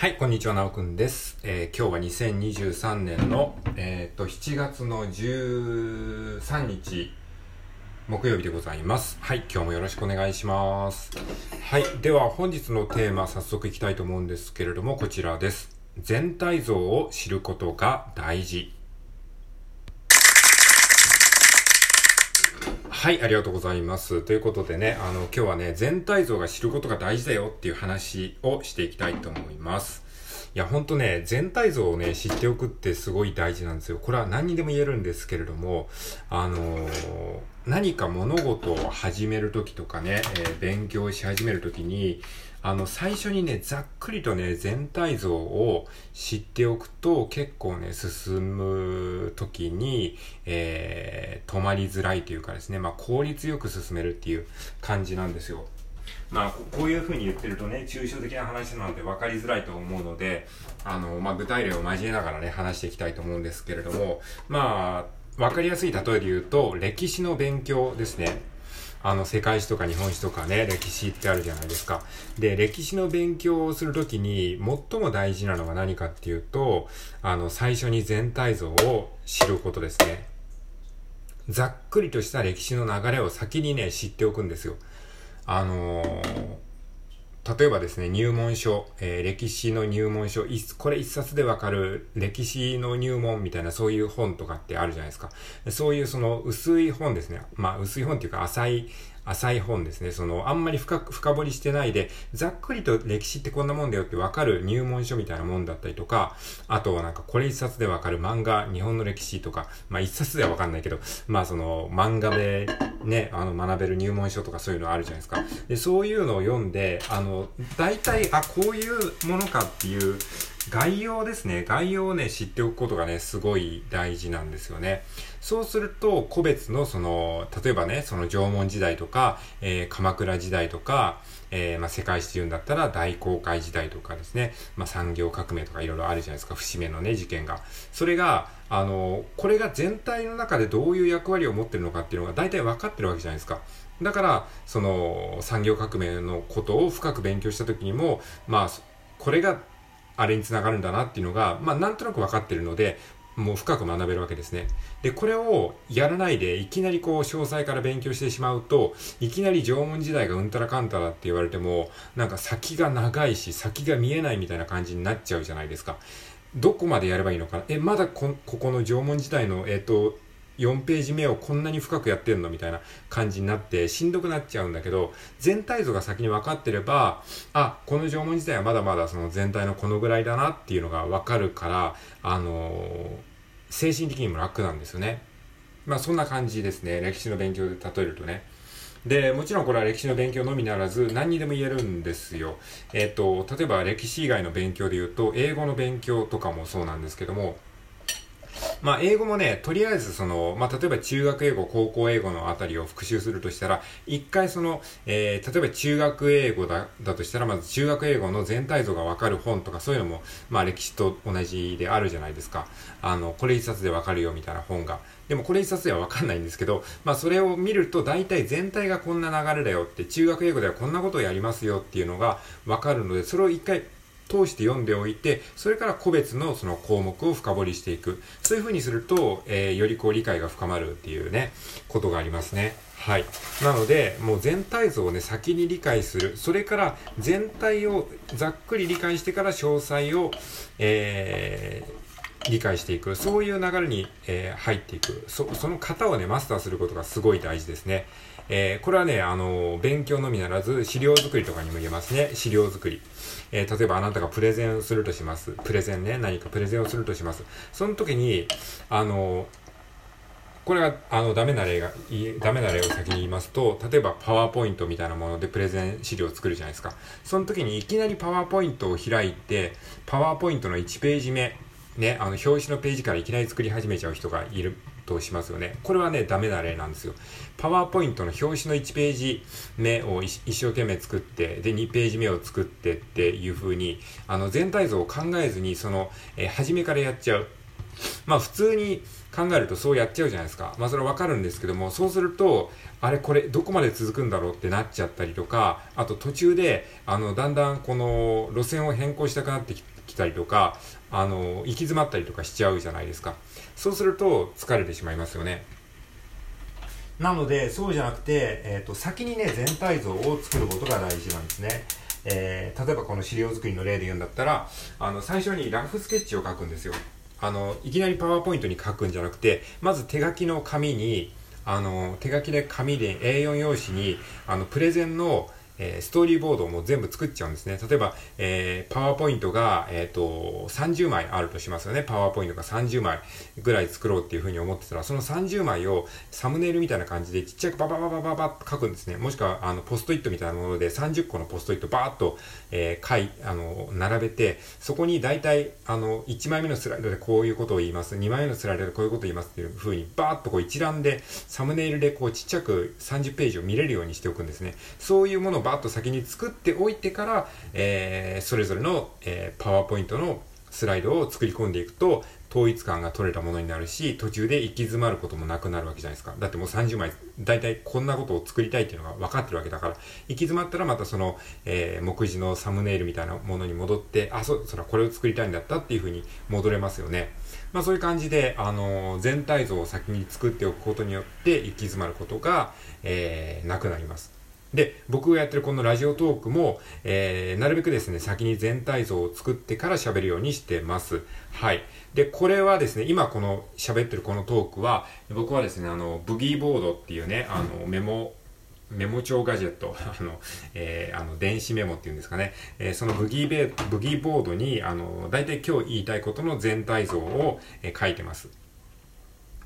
はい、こんにちは、なおくんです。えー今日は2023年の、えー、と7月の13日木曜日でございます。はい、今日もよろしくお願いします。はい、では本日のテーマ早速いきたいと思うんですけれども、こちらです。全体像を知ることが大事。はい、ありがとうございます。ということでね、あの、今日はね、全体像が知ることが大事だよっていう話をしていきたいと思います。いや、ほんとね、全体像をね、知っておくってすごい大事なんですよ。これは何にでも言えるんですけれども、あのー何か物事を始めるときとかね、えー勉強し始めるときに、あの、最初にね、ざっくりとね、全体像を知っておくと、結構ね、進むときに、えー止まりづらいというかですね、まあ、効率よく進めるっていう感じなんですよ。まあ、こういう風に言ってるとね、抽象的な話なので分かりづらいと思うので、あの、まあ、具体例を交えながらね、話していきたいと思うんですけれども、まあ、分かりやすい例えで言うと、歴史の勉強ですね。あの、世界史とか日本史とかね、歴史ってあるじゃないですか。で、歴史の勉強をするときに、最も大事なのは何かっていうと、あの、最初に全体像を知ることですね。ざっくりとした歴史の流れを先にね、知っておくんですよ。あのー例えばですね、入門書、えー歴史の入門書、これ一冊でわかる歴史の入門みたいなそういう本とかってあるじゃないですか。そういうその薄い本ですね。まあ薄い本っていうか浅い、浅い本ですね。そのあんまり深く、深掘りしてないで、ざっくりと歴史ってこんなもんだよってわかる入門書みたいなもんだったりとか、あとはなんかこれ一冊でわかる漫画、日本の歴史とか、まあ一冊ではわかんないけど、まあその漫画でね、あの学べる入門書とかそういうのあるじゃないですか。で、そういうのを読んで、あの、大体、あ、こういうものかっていう概要ですね。概要をね、知っておくことがね、すごい大事なんですよね。そうすると、個別のその、例えばね、その縄文時代とか、えー鎌倉時代とか、えーまあ、世界史で言うんだったら大航海時代とかですね、まあ、産業革命とかいろいろあるじゃないですか、節目のね、事件が。それが、あの、これが全体の中でどういう役割を持ってるのかっていうのが大体分かってるわけじゃないですか。だから、その、産業革命のことを深く勉強した時にも、まあ、これがあれにつながるんだなっていうのが、まあ、なんとなく分かってるので、もう深く学べるわけですね。で、これをやらないで、いきなりこう、詳細から勉強してしまうと、いきなり縄文時代がうんたらかんたらって言われても、なんか先が長いし、先が見えないみたいな感じになっちゃうじゃないですか。どこまでやればいいのかなえ、まだこ、ここの縄文時代の、えっ、と、4ページ目をこんなに深くやってんのみたいな感じになってしんどくなっちゃうんだけど全体像が先に分かってればあこの縄文時代はまだまだその全体のこのぐらいだなっていうのが分かるからあのー精神的にも楽なんですよね。まあそんな感じですね。歴史の勉強で例えるとね。で、もちろんこれは歴史の勉強のみならず何にでも言えるんですよ。えっ、と、例えば歴史以外の勉強で言うと、英語の勉強とかもそうなんですけども、まあ、英語もね、とりあえずその、まあ、例えば中学英語、高校英語のあたりを復習するとしたら、一回その、えー、例えば中学英語だ、だとしたら、まず中学英語の全体像がわかる本とか、そういうのも、まあ、歴史と同じであるじゃないですか。あの、これ一冊でわかるよみたいな本が。でもこれ一冊ではわかんないんですけど、まあ、それを見ると大体全体がこんな流れだよって、中学英語ではこんなことをやりますよっていうのがわかるので、それを一回通して読んでおいて、それから個別のその項目を深掘りしていく。そういう風にすると、えーよりこう理解が深まるっていうね、ことがありますね。はい。なので、もう全体像をね、先に理解する。それから全体をざっくり理解してから詳細を、えー理解していく。そういう流れに、えー入っていく。そ、その型をね、マスターすることがすごい大事ですね。えーこれはね、あの勉強のみならず、資料作りとかにも言えますね。資料作り。えー例えばあなたがプレゼンをするとします。プレゼンね、何かプレゼンをするとします。その時に、あのこれが、あの、ダメな例が、ダメな例を先に言いますと、例えばパワーポイントみたいなものでプレゼン資料を作るじゃないですか。その時にいきなりパワーポイントを開いて、パワーポイントの1ページ目、ね、あの、表紙のページからいきなり作り始めちゃう人がいるとしますよね。これはね、ダメな例なんですよ。パワーポイントの表紙の1ページ目を一生懸命作って、で、2ページ目を作ってっていう風に、あの、全体像を考えずに、その、えー初めからやっちゃう。まあ普通に考えるとそうやっちゃうじゃないですか。まあそれわかるんですけども、そうすると、あれこれどこまで続くんだろうってなっちゃったりとか、あと途中で、あの、だんだんこの路線を変更したくなってきたりとか、あの、行き詰まったりとかしちゃうじゃないですか。そうすると疲れてしまいますよね。なので、そうじゃなくて、えっ、ー、と、先にね、全体像を作ることが大事なんですね。えー、例えばこの資料作りの例で言うんだったら、あの、最初にラフスケッチを書くんですよ。あの、いきなりパワーポイントに書くんじゃなくて、まず手書きの紙に、あの、手書きで紙で A4 用紙に、あの、プレゼンの、えー、ストーリーボードも全部作っちゃうんですね。例えば、えー、パワーポイントが、えっ、ー、と、30枚あるとしますよね。パワーポイントが30枚ぐらい作ろうっていうふうに思ってたら、その30枚をサムネイルみたいな感じでちっちゃくババババババッと書くんですね。もしくは、あの、ポストイットみたいなもので30個のポストイットバーッと、えー、書い、あの、並べて、そこに大体、あの、1枚目のスライドでこういうことを言います。2枚目のスライドでこういうことを言いますっていうふうに、バーッとこう一覧で、サムネイルでこうちっちゃく30ページを見れるようにしておくんですね。そういうものをバーッと先に作っておいてから、えー、それぞれの、えー、パワーポイントのスライドを作り込んでいくと、統一感が取れたものになるし、途中で行き詰まることもなくなるわけじゃないですか。だってもう30枚、だいたいこんなことを作りたいっていうのが分かってるわけだから、行き詰まったらまたその、えー、目次のサムネイルみたいなものに戻って、あ、そ、それはこれを作りたいんだったっていうふうに戻れますよね。まあそういう感じで、あのー、全体像を先に作っておくことによって行き詰まることが、えー、なくなります。で、僕がやってるこのラジオトークも、えー、なるべくですね、先に全体像を作ってから喋るようにしてます。はい。で、これはですね、今この喋ってるこのトークは、僕はですね、あの、ブギーボードっていうね、あの、メモ、メモ帳ガジェット、あの、えー、あの、電子メモっていうんですかね、えー、そのブギーベ、ブギーボードに、あの、大体今日言いたいことの全体像を、えー、書いてます。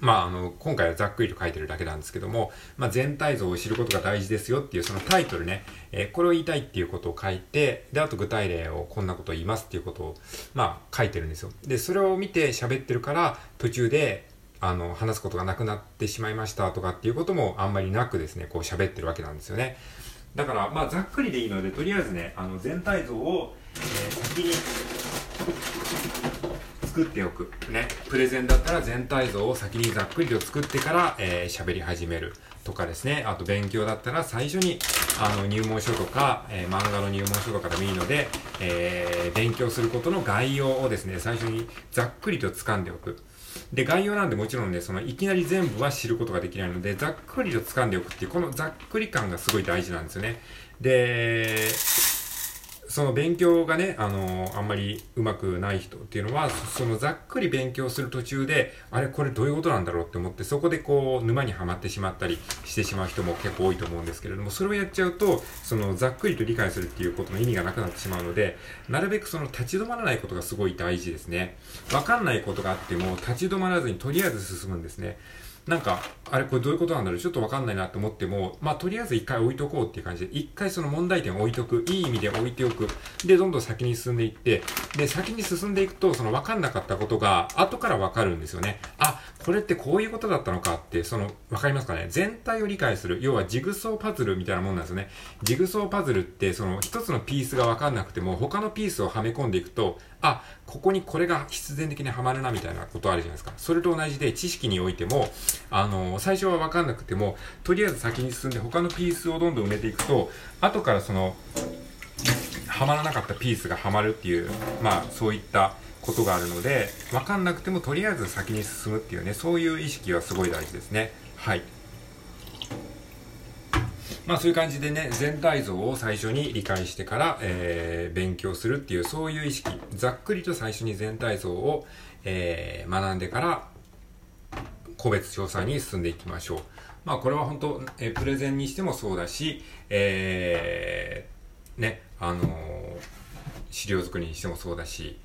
まあ、あの、今回はざっくりと書いてるだけなんですけども、まあ、全体像を知ることが大事ですよっていうそのタイトルね、えー、これを言いたいっていうことを書いて、で、あと具体例をこんなことを言いますっていうことを、まあ、書いてるんですよ。で、それを見て喋ってるから、途中で、あの、話すことがなくなってしまいましたとかっていうこともあんまりなくですね、こう喋ってるわけなんですよね。だから、まあ、ざっくりでいいので、とりあえずね、あの、全体像を、えー、先に、作っておく。ね。プレゼンだったら全体像を先にざっくりと作ってから、えー、喋り始める。とかですね。あと勉強だったら最初に、あの、入門書とか、えー、漫画の入門書とかでもいいので、えー、勉強することの概要をですね、最初にざっくりと掴んでおく。で、概要なんでもちろんね、その、いきなり全部は知ることができないので、ざっくりと掴んでおくっていう、このざっくり感がすごい大事なんですよね。で、その勉強がね、あのー、あんまり上手くない人っていうのは、そのざっくり勉強する途中で、あれこれどういうことなんだろうって思って、そこでこう、沼にはまってしまったりしてしまう人も結構多いと思うんですけれども、それをやっちゃうと、そのざっくりと理解するっていうことの意味がなくなってしまうので、なるべくその立ち止まらないことがすごい大事ですね。わかんないことがあっても、立ち止まらずにとりあえず進むんですね。なんか、あれこれどういうことなんだろう？ちょっとわかんないなと思っても、まあとりあえず一回置いとこうっていう感じで、一回その問題点を置いとく。いい意味で置いておく。で、どんどん先に進んでいって、で、先に進んでいくと、そのわかんなかったことが後からわかるんですよね。あ、これってこういうことだったのかって、その、わかりますかね？全体を理解する。要はジグソーパズルみたいなもんなんですよね。ジグソーパズルって、その一つのピースがわかんなくても、他のピースをはめ込んでいくと、あ、ここにこれが必然的にはまるなみたいなことあるじゃないですか。それと同じで知識においても、あの、最初はわかんなくても、とりあえず先に進んで他のピースをどんどん埋めていくと、後からその、はまらなかったピースがはまるっていう、まあそういったことがあるので、わかんなくてもとりあえず先に進むっていうね、そういう意識はすごい大事ですね。はい。まあそういう感じでね、全体像を最初に理解してから、えー、勉強するっていう、そういう意識。ざっくりと最初に全体像を、えー、学んでから、個別調査に進んでいきましょう。まあこれは本当、えー、プレゼンにしてもそうだし、えー、ね、あのー、資料作りにしてもそうだし、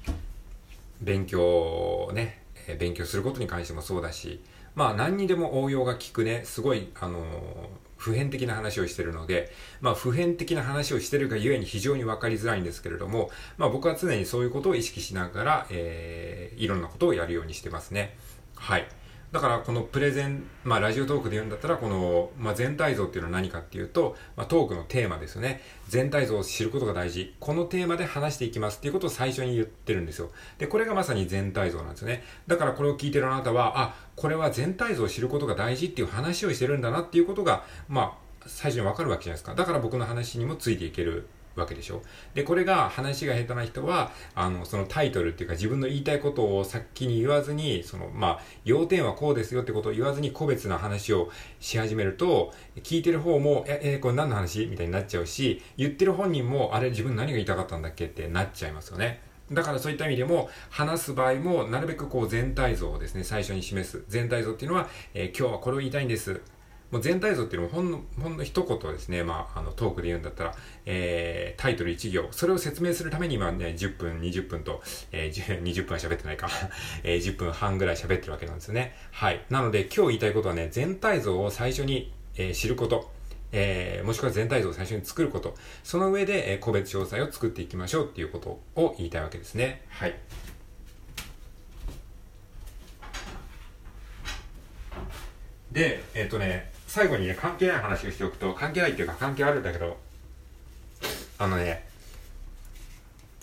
勉強ね、えー、勉強することに関してもそうだし、まあ何にでも応用が効くね、すごい、あのー普遍的な話をしてるので、まあ普遍的な話をしてるがゆえに非常に分かりづらいんですけれども、まあ僕は常にそういうことを意識しながら、えー、いろんなことをやるようにしてますね。はい。だからこのプレゼン、まあラジオトークで言うんだったら、この、まあ全体像っていうのは何かっていうと、まあトークのテーマですよね。全体像を知ることが大事。このテーマで話していきますっていうことを最初に言ってるんですよ。で、これがまさに全体像なんですよね。だからこれを聞いてるあなたは、あ、これは全体像を知ることが大事っていう話をしてるんだなっていうことが、まあ、最初にわかるわけじゃないですか。だから僕の話にもついていけるわけでしょで、これが話が下手な人は、あの、そのタイトルっていうか自分の言いたいことを先に言わずに、その、まあ、要点はこうですよってことを言わずに個別な話をし始めると、聞いてる方も、え、え、これ何の話？みたいになっちゃうし、言ってる本人も、あれ自分何が言いたかったんだっけ？ってなっちゃいますよね。だからそういった意味でも、話す場合も、なるべくこう全体像をですね、最初に示す。全体像っていうのは、えー、今日はこれを言いたいんです。もう全体像っていうのもほんの、ほんの一言ですね、まあ、あの、トークで言うんだったら、えー、タイトル1行、それを説明するために今ね、10分、20分と、えー、20分は喋ってないか、えー、10分半ぐらい喋ってるわけなんですよね。はい。なので、今日言いたいことはね、全体像を最初に、えー、知ること。えー、もしくは全体像を最初に作ること。その上で、えー、個別詳細を作っていきましょうっていうことを言いたいわけですね。はい。で、えっ、とね、最後にね、関係ない話をしておくと、関係ないっていうか関係あるんだけど、あのね、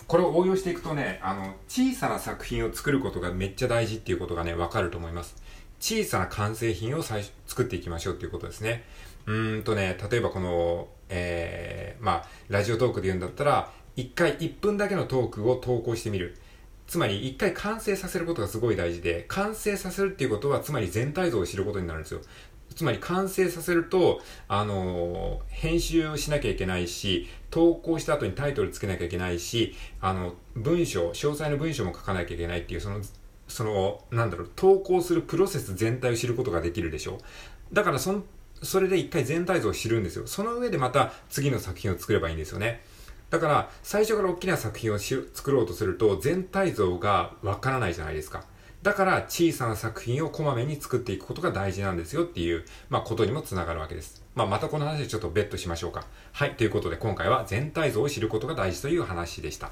これを応用していくとね、あの、小さな作品を作ることがめっちゃ大事っていうことがね、わかると思います。小さな完成品を最初作っていきましょうっていうことですね。うーんとね、例えばこの、えー、まあ、ラジオトークで言うんだったら、一回1分だけのトークを投稿してみる。つまり一回完成させることがすごい大事で、完成させるっていうことは、つまり全体像を知ることになるんですよ。つまり完成させると、あの、編集をしなきゃいけないし、投稿した後にタイトルつけなきゃいけないし、あの、文章、詳細の文章も書かなきゃいけないっていう、その、その、なんだろう、投稿するプロセス全体を知ることができるでしょ。だからその、それで一回全体像を知るんですよ。その上でまた次の作品を作ればいいんですよね。だから、最初から大きな作品を作ろうとすると、全体像がわからないじゃないですか。だから小さな作品をこまめに作っていくことが大事なんですよっていう、まあ、ことにもつながるわけです。まあ、またこの話でちょっと別途しましょうか。はい。ということで今回は全体像を知ることが大事という話でした。